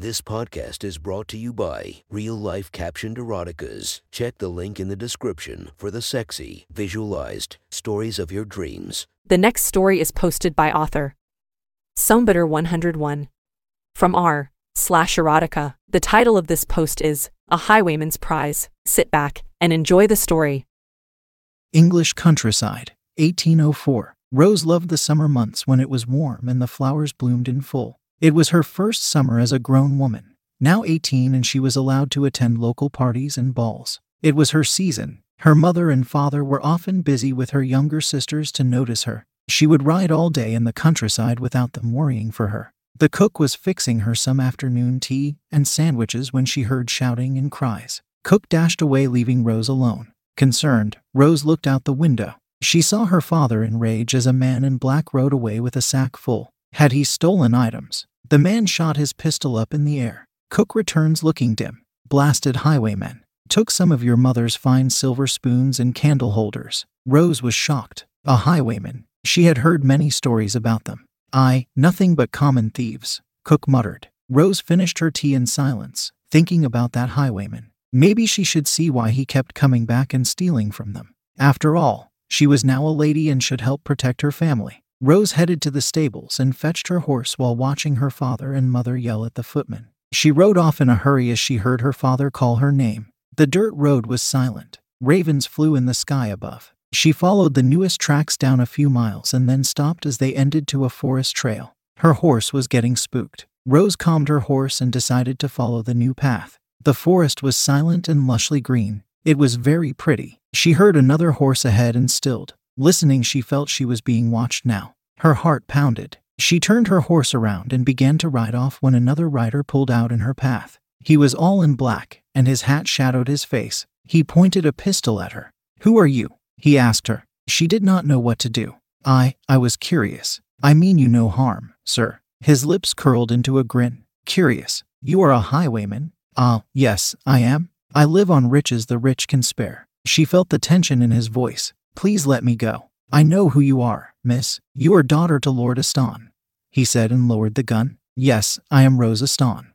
This podcast is brought to you by Real Life Captioned Eroticas. Check the link in the description for the sexy, visualized stories of your dreams. The next story is posted by author Sombitter101 from r slash erotica. The title of this post is A Highwayman's Prize. Sit back and enjoy the story. English countryside, 1804. Rose loved the summer months when it was warm and the flowers bloomed in full. It was her first summer as a grown woman, now 18, and she was allowed to attend local parties and balls. It was her season. Her mother and father were often busy with her younger sisters to notice her. She would ride all day in the countryside without them worrying for her. The cook was fixing her some afternoon tea and sandwiches when she heard shouting and cries. Cook dashed away, leaving Rose alone. Concerned, Rose looked out the window. She saw her father in rage as a man in black rode away with a sack full. Had he stolen items? The man shot his pistol up in the air. Cook returns looking dim. Blasted highwaymen. Took some of your mother's fine silver spoons and candle holders. Rose was shocked. A highwayman. She had heard many stories about them. Aye, nothing but common thieves, Cook muttered. Rose finished her tea in silence, thinking about that highwayman. Maybe she should see why he kept coming back and stealing from them. After all, she was now a lady and should help protect her family. Rose headed to the stables and fetched her horse while watching her father and mother yell at the footman. She rode off in a hurry as she heard her father call her name. The dirt road was silent. Ravens flew in the sky above. She followed the newest tracks down a few miles and then stopped as they ended to a forest trail. Her horse was getting spooked. Rose calmed her horse and decided to follow the new path. The forest was silent and lushly green. It was very pretty. She heard another horse ahead and stilled. Listening, she felt she was being watched now. Her heart pounded. She turned her horse around and began to ride off when another rider pulled out in her path. He was all in black, and his hat shadowed his face. He pointed a pistol at her. Who are you? He asked her. She did not know what to do. I, I was curious. I mean you no harm, sir. His lips curled into a grin. Curious. You are a highwayman? Ah, yes, I am. I live on riches the rich can spare. She felt the tension in his voice. Please let me go. I know who you are, miss. You are daughter to Lord Aston. He said and lowered the gun. Yes, I am Rose Aston.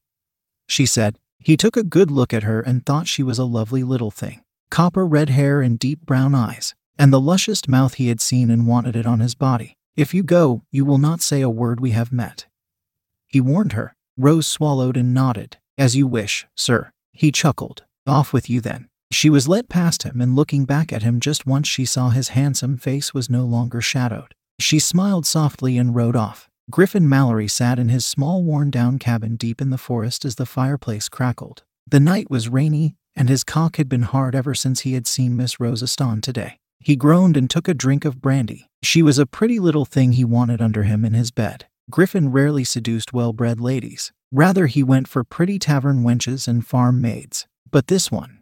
She said. He took a good look at her and thought she was a lovely little thing. Copper red hair and deep brown eyes, and the lushest mouth he had seen and wanted it on his body. If you go, you will not say a word we have met. He warned her. Rose swallowed and nodded. As you wish, sir. He chuckled. Off with you then. She was led past him, and looking back at him just once, she saw his handsome face was no longer shadowed. She smiled softly and rode off. Griffin Mallory sat in his small, worn down cabin deep in the forest as the fireplace crackled. The night was rainy, and his cock had been hard ever since he had seen Miss Rose Aston today. He groaned and took a drink of brandy. She was a pretty little thing he wanted under him in his bed. Griffin rarely seduced well bred ladies. Rather, he went for pretty tavern wenches and farm maids. But this one,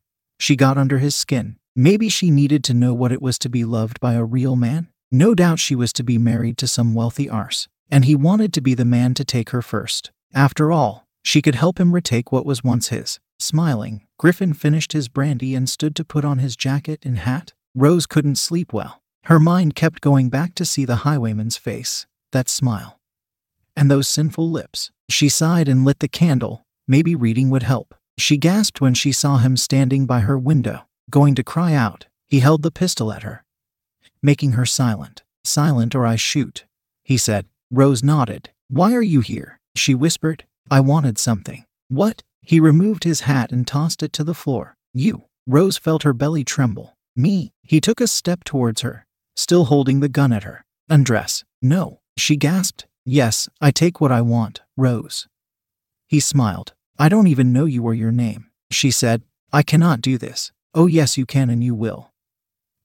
she got under his skin. Maybe she needed to know what it was to be loved by a real man. No doubt she was to be married to some wealthy arse, and he wanted to be the man to take her first. After all, she could help him retake what was once his. Smiling, Griffin finished his brandy and stood to put on his jacket and hat. Rose couldn't sleep well. Her mind kept going back to see the highwayman's face, that smile, and those sinful lips. She sighed and lit the candle. Maybe reading would help. She gasped when she saw him standing by her window. Going to cry out, he held the pistol at her, making her silent. Silent or I shoot, he said. Rose nodded. Why are you here? She whispered. I wanted something. What? He removed his hat and tossed it to the floor. You. Rose felt her belly tremble. Me. He took a step towards her, still holding the gun at her. Undress. No. She gasped. Yes, I take what I want, Rose. He smiled. I don't even know you or your name. She said, I cannot do this. Oh, yes, you can and you will.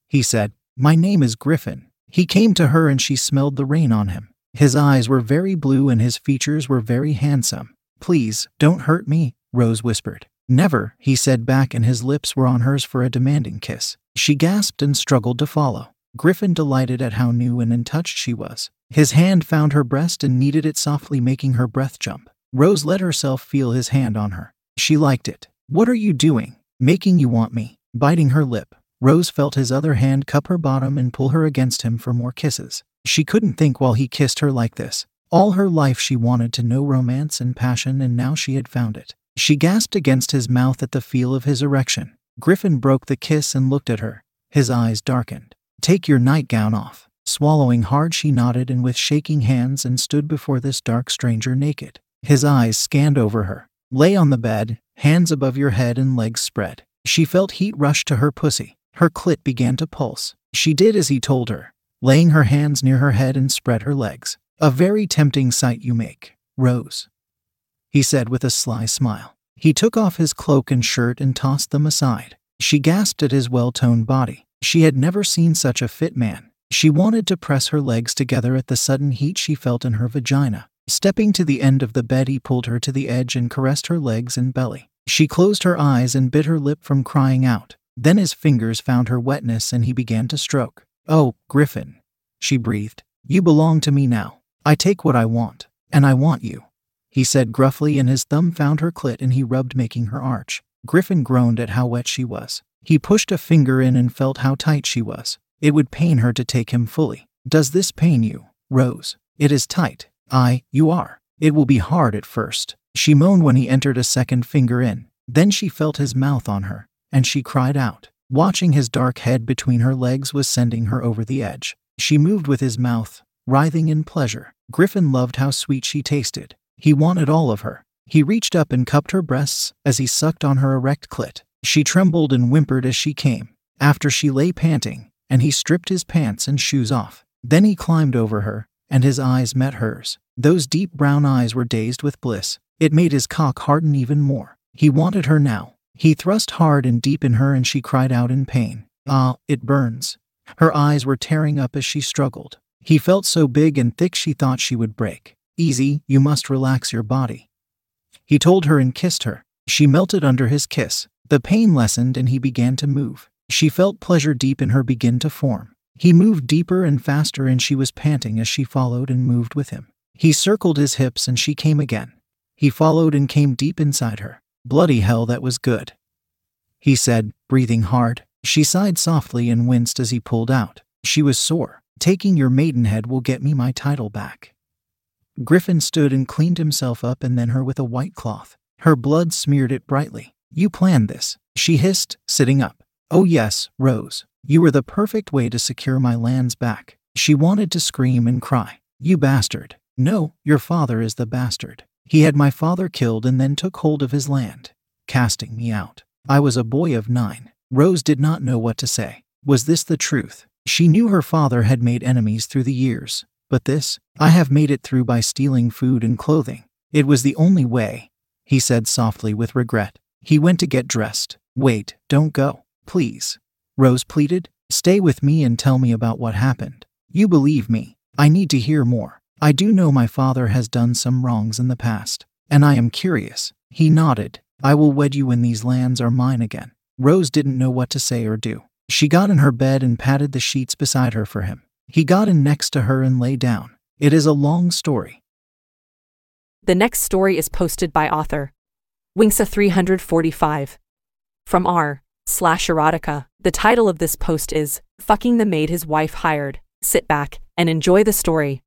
He said, My name is Griffin. He came to her and she smelled the rain on him. His eyes were very blue and his features were very handsome. Please, don't hurt me, Rose whispered. Never, he said back, and his lips were on hers for a demanding kiss. She gasped and struggled to follow. Griffin delighted at how new and in touch she was. His hand found her breast and kneaded it softly, making her breath jump. Rose let herself feel his hand on her. She liked it. What are you doing? Making you want me. Biting her lip, Rose felt his other hand cup her bottom and pull her against him for more kisses. She couldn't think while he kissed her like this. All her life she wanted to know romance and passion, and now she had found it. She gasped against his mouth at the feel of his erection. Griffin broke the kiss and looked at her. His eyes darkened. Take your nightgown off. Swallowing hard, she nodded and with shaking hands and stood before this dark stranger naked. His eyes scanned over her. Lay on the bed, hands above your head and legs spread. She felt heat rush to her pussy. Her clit began to pulse. She did as he told her, laying her hands near her head and spread her legs. A very tempting sight you make, Rose, he said with a sly smile. He took off his cloak and shirt and tossed them aside. She gasped at his well toned body. She had never seen such a fit man. She wanted to press her legs together at the sudden heat she felt in her vagina. Stepping to the end of the bed, he pulled her to the edge and caressed her legs and belly. She closed her eyes and bit her lip from crying out. Then his fingers found her wetness and he began to stroke. Oh, Griffin, she breathed. You belong to me now. I take what I want, and I want you. He said gruffly, and his thumb found her clit and he rubbed, making her arch. Griffin groaned at how wet she was. He pushed a finger in and felt how tight she was. It would pain her to take him fully. Does this pain you, Rose? It is tight. I, you are. It will be hard at first. She moaned when he entered a second finger in. Then she felt his mouth on her, and she cried out. Watching his dark head between her legs was sending her over the edge. She moved with his mouth, writhing in pleasure. Griffin loved how sweet she tasted. He wanted all of her. He reached up and cupped her breasts as he sucked on her erect clit. She trembled and whimpered as she came. After she lay panting, and he stripped his pants and shoes off. Then he climbed over her, and his eyes met hers. Those deep brown eyes were dazed with bliss. It made his cock harden even more. He wanted her now. He thrust hard and deep in her, and she cried out in pain. Ah, it burns. Her eyes were tearing up as she struggled. He felt so big and thick she thought she would break. Easy, you must relax your body. He told her and kissed her. She melted under his kiss. The pain lessened and he began to move. She felt pleasure deep in her begin to form. He moved deeper and faster and she was panting as she followed and moved with him. He circled his hips and she came again. He followed and came deep inside her. Bloody hell, that was good. He said, breathing hard. She sighed softly and winced as he pulled out. She was sore. Taking your maidenhead will get me my title back. Griffin stood and cleaned himself up and then her with a white cloth. Her blood smeared it brightly. You planned this, she hissed, sitting up. Oh, yes, Rose. You were the perfect way to secure my lands back. She wanted to scream and cry. You bastard. No, your father is the bastard. He had my father killed and then took hold of his land, casting me out. I was a boy of nine. Rose did not know what to say. Was this the truth? She knew her father had made enemies through the years, but this, I have made it through by stealing food and clothing. It was the only way, he said softly with regret. He went to get dressed. Wait, don't go, please. Rose pleaded. Stay with me and tell me about what happened. You believe me. I need to hear more. I do know my father has done some wrongs in the past, and I am curious. He nodded. I will wed you when these lands are mine again. Rose didn't know what to say or do. She got in her bed and patted the sheets beside her for him. He got in next to her and lay down. It is a long story. The next story is posted by author Winksa345 from r slash erotica. The title of this post is Fucking the Maid His Wife Hired. Sit back and enjoy the story.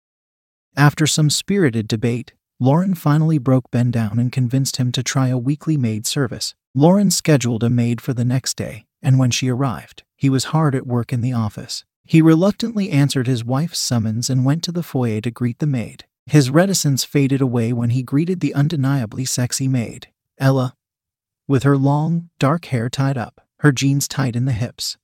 After some spirited debate, Lauren finally broke Ben down and convinced him to try a weekly maid service. Lauren scheduled a maid for the next day, and when she arrived, he was hard at work in the office. He reluctantly answered his wife's summons and went to the foyer to greet the maid. His reticence faded away when he greeted the undeniably sexy maid, Ella, with her long, dark hair tied up, her jeans tight in the hips,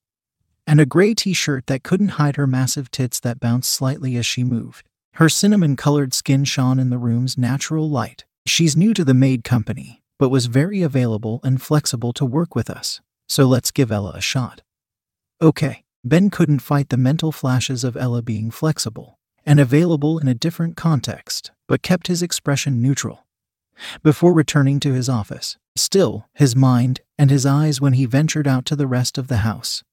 and a gray t shirt that couldn't hide her massive tits that bounced slightly as she moved. Her cinnamon colored skin shone in the room's natural light. She's new to the maid company, but was very available and flexible to work with us, so let's give Ella a shot. Okay. Ben couldn't fight the mental flashes of Ella being flexible and available in a different context, but kept his expression neutral. Before returning to his office, still, his mind and his eyes when he ventured out to the rest of the house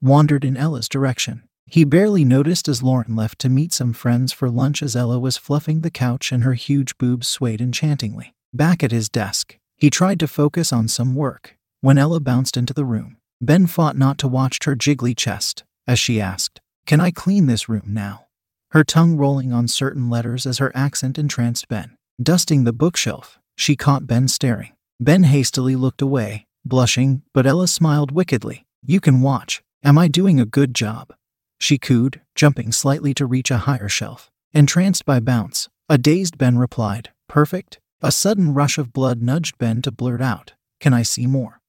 wandered in Ella's direction. He barely noticed as Lauren left to meet some friends for lunch as Ella was fluffing the couch and her huge boobs swayed enchantingly. Back at his desk, he tried to focus on some work when Ella bounced into the room. Ben fought not to watch her jiggly chest as she asked, Can I clean this room now? her tongue rolling on certain letters as her accent entranced Ben. Dusting the bookshelf, she caught Ben staring. Ben hastily looked away, blushing, but Ella smiled wickedly. You can watch. Am I doing a good job? She cooed, jumping slightly to reach a higher shelf. Entranced by Bounce, a dazed Ben replied, Perfect. A sudden rush of blood nudged Ben to blurt out, Can I see more?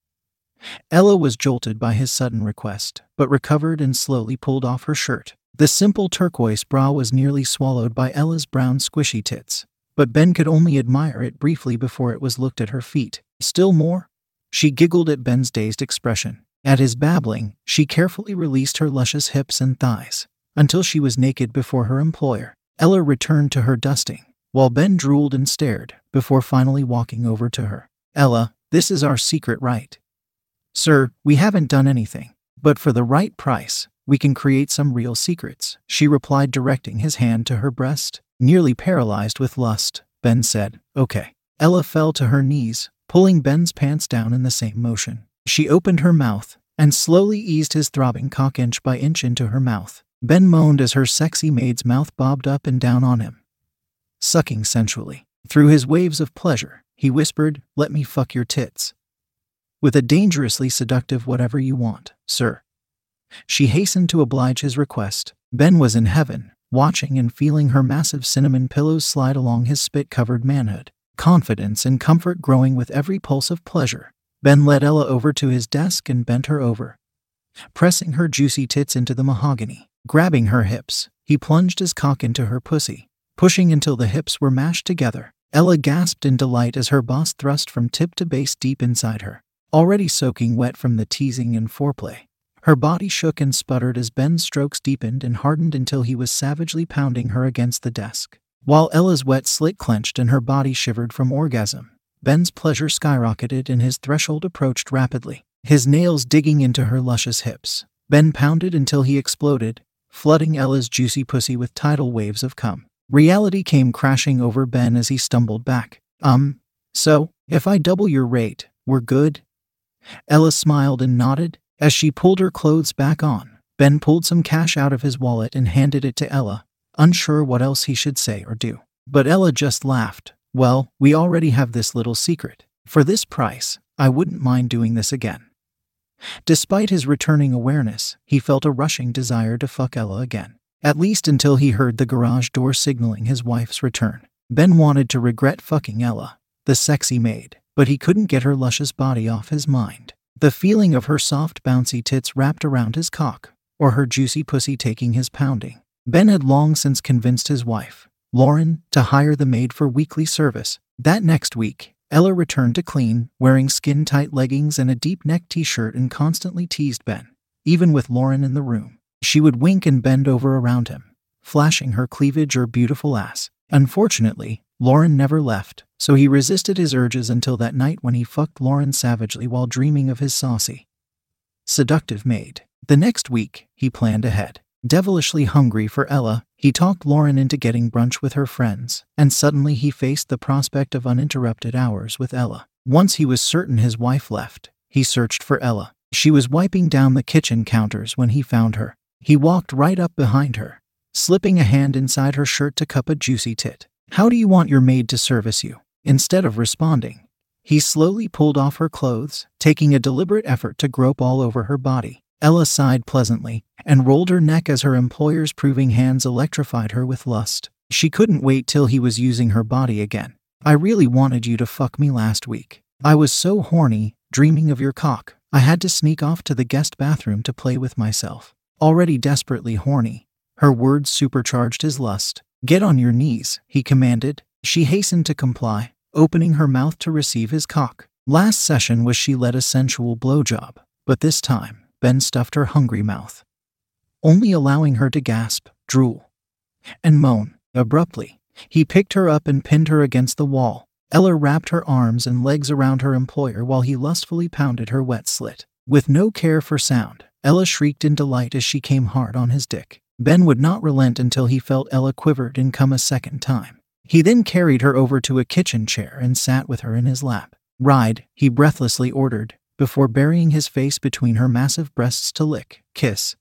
Ella was jolted by his sudden request, but recovered and slowly pulled off her shirt. The simple turquoise bra was nearly swallowed by Ella's brown squishy tits, but Ben could only admire it briefly before it was looked at her feet. Still more? She giggled at Ben's dazed expression. At his babbling, she carefully released her luscious hips and thighs until she was naked before her employer. Ella returned to her dusting, while Ben drooled and stared before finally walking over to her. Ella, this is our secret right. Sir, we haven't done anything, but for the right price, we can create some real secrets, she replied, directing his hand to her breast. Nearly paralyzed with lust, Ben said, Okay. Ella fell to her knees, pulling Ben's pants down in the same motion. She opened her mouth and slowly eased his throbbing cock inch by inch into her mouth. Ben moaned as her sexy maid's mouth bobbed up and down on him, sucking sensually. Through his waves of pleasure, he whispered, Let me fuck your tits. With a dangerously seductive whatever you want, sir. She hastened to oblige his request. Ben was in heaven, watching and feeling her massive cinnamon pillows slide along his spit covered manhood. Confidence and comfort growing with every pulse of pleasure. Ben led Ella over to his desk and bent her over, pressing her juicy tits into the mahogany. Grabbing her hips, he plunged his cock into her pussy, pushing until the hips were mashed together. Ella gasped in delight as her boss thrust from tip to base deep inside her, already soaking wet from the teasing and foreplay. Her body shook and sputtered as Ben's strokes deepened and hardened until he was savagely pounding her against the desk. While Ella's wet slit clenched and her body shivered from orgasm, Ben's pleasure skyrocketed and his threshold approached rapidly, his nails digging into her luscious hips. Ben pounded until he exploded, flooding Ella's juicy pussy with tidal waves of cum. Reality came crashing over Ben as he stumbled back. Um, so, if I double your rate, we're good? Ella smiled and nodded, as she pulled her clothes back on, Ben pulled some cash out of his wallet and handed it to Ella, unsure what else he should say or do. But Ella just laughed. Well, we already have this little secret. For this price, I wouldn't mind doing this again. Despite his returning awareness, he felt a rushing desire to fuck Ella again, at least until he heard the garage door signaling his wife's return. Ben wanted to regret fucking Ella, the sexy maid, but he couldn't get her luscious body off his mind. The feeling of her soft, bouncy tits wrapped around his cock, or her juicy pussy taking his pounding. Ben had long since convinced his wife, Lauren, to hire the maid for weekly service. That next week, Ella returned to clean, wearing skin tight leggings and a deep neck t shirt, and constantly teased Ben. Even with Lauren in the room, she would wink and bend over around him, flashing her cleavage or beautiful ass. Unfortunately, Lauren never left, so he resisted his urges until that night when he fucked Lauren savagely while dreaming of his saucy, seductive maid. The next week, he planned ahead. Devilishly hungry for Ella, he talked Lauren into getting brunch with her friends, and suddenly he faced the prospect of uninterrupted hours with Ella. Once he was certain his wife left, he searched for Ella. She was wiping down the kitchen counters when he found her. He walked right up behind her, slipping a hand inside her shirt to cup a juicy tit. How do you want your maid to service you? Instead of responding, he slowly pulled off her clothes, taking a deliberate effort to grope all over her body. Ella sighed pleasantly and rolled her neck as her employer's proving hands electrified her with lust. She couldn't wait till he was using her body again. I really wanted you to fuck me last week. I was so horny, dreaming of your cock. I had to sneak off to the guest bathroom to play with myself. Already desperately horny, her words supercharged his lust. Get on your knees, he commanded. She hastened to comply, opening her mouth to receive his cock. Last session was she led a sensual blowjob, but this time, Ben stuffed her hungry mouth, only allowing her to gasp, drool, and moan. Abruptly, he picked her up and pinned her against the wall. Ella wrapped her arms and legs around her employer while he lustfully pounded her wet slit. With no care for sound, Ella shrieked in delight as she came hard on his dick. Ben would not relent until he felt Ella quivered and come a second time. He then carried her over to a kitchen chair and sat with her in his lap. Ride, he breathlessly ordered, before burying his face between her massive breasts to lick, kiss,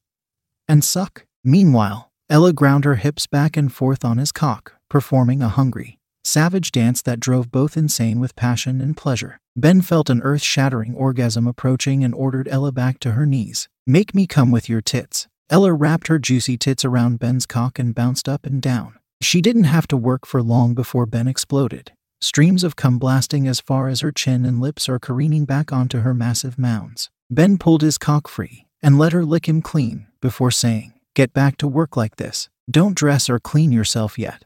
and suck. Meanwhile, Ella ground her hips back and forth on his cock, performing a hungry, savage dance that drove both insane with passion and pleasure. Ben felt an earth shattering orgasm approaching and ordered Ella back to her knees. Make me come with your tits. Ella wrapped her juicy tits around Ben's cock and bounced up and down. She didn't have to work for long before Ben exploded. Streams of cum blasting as far as her chin and lips are careening back onto her massive mounds. Ben pulled his cock free and let her lick him clean before saying, Get back to work like this. Don't dress or clean yourself yet.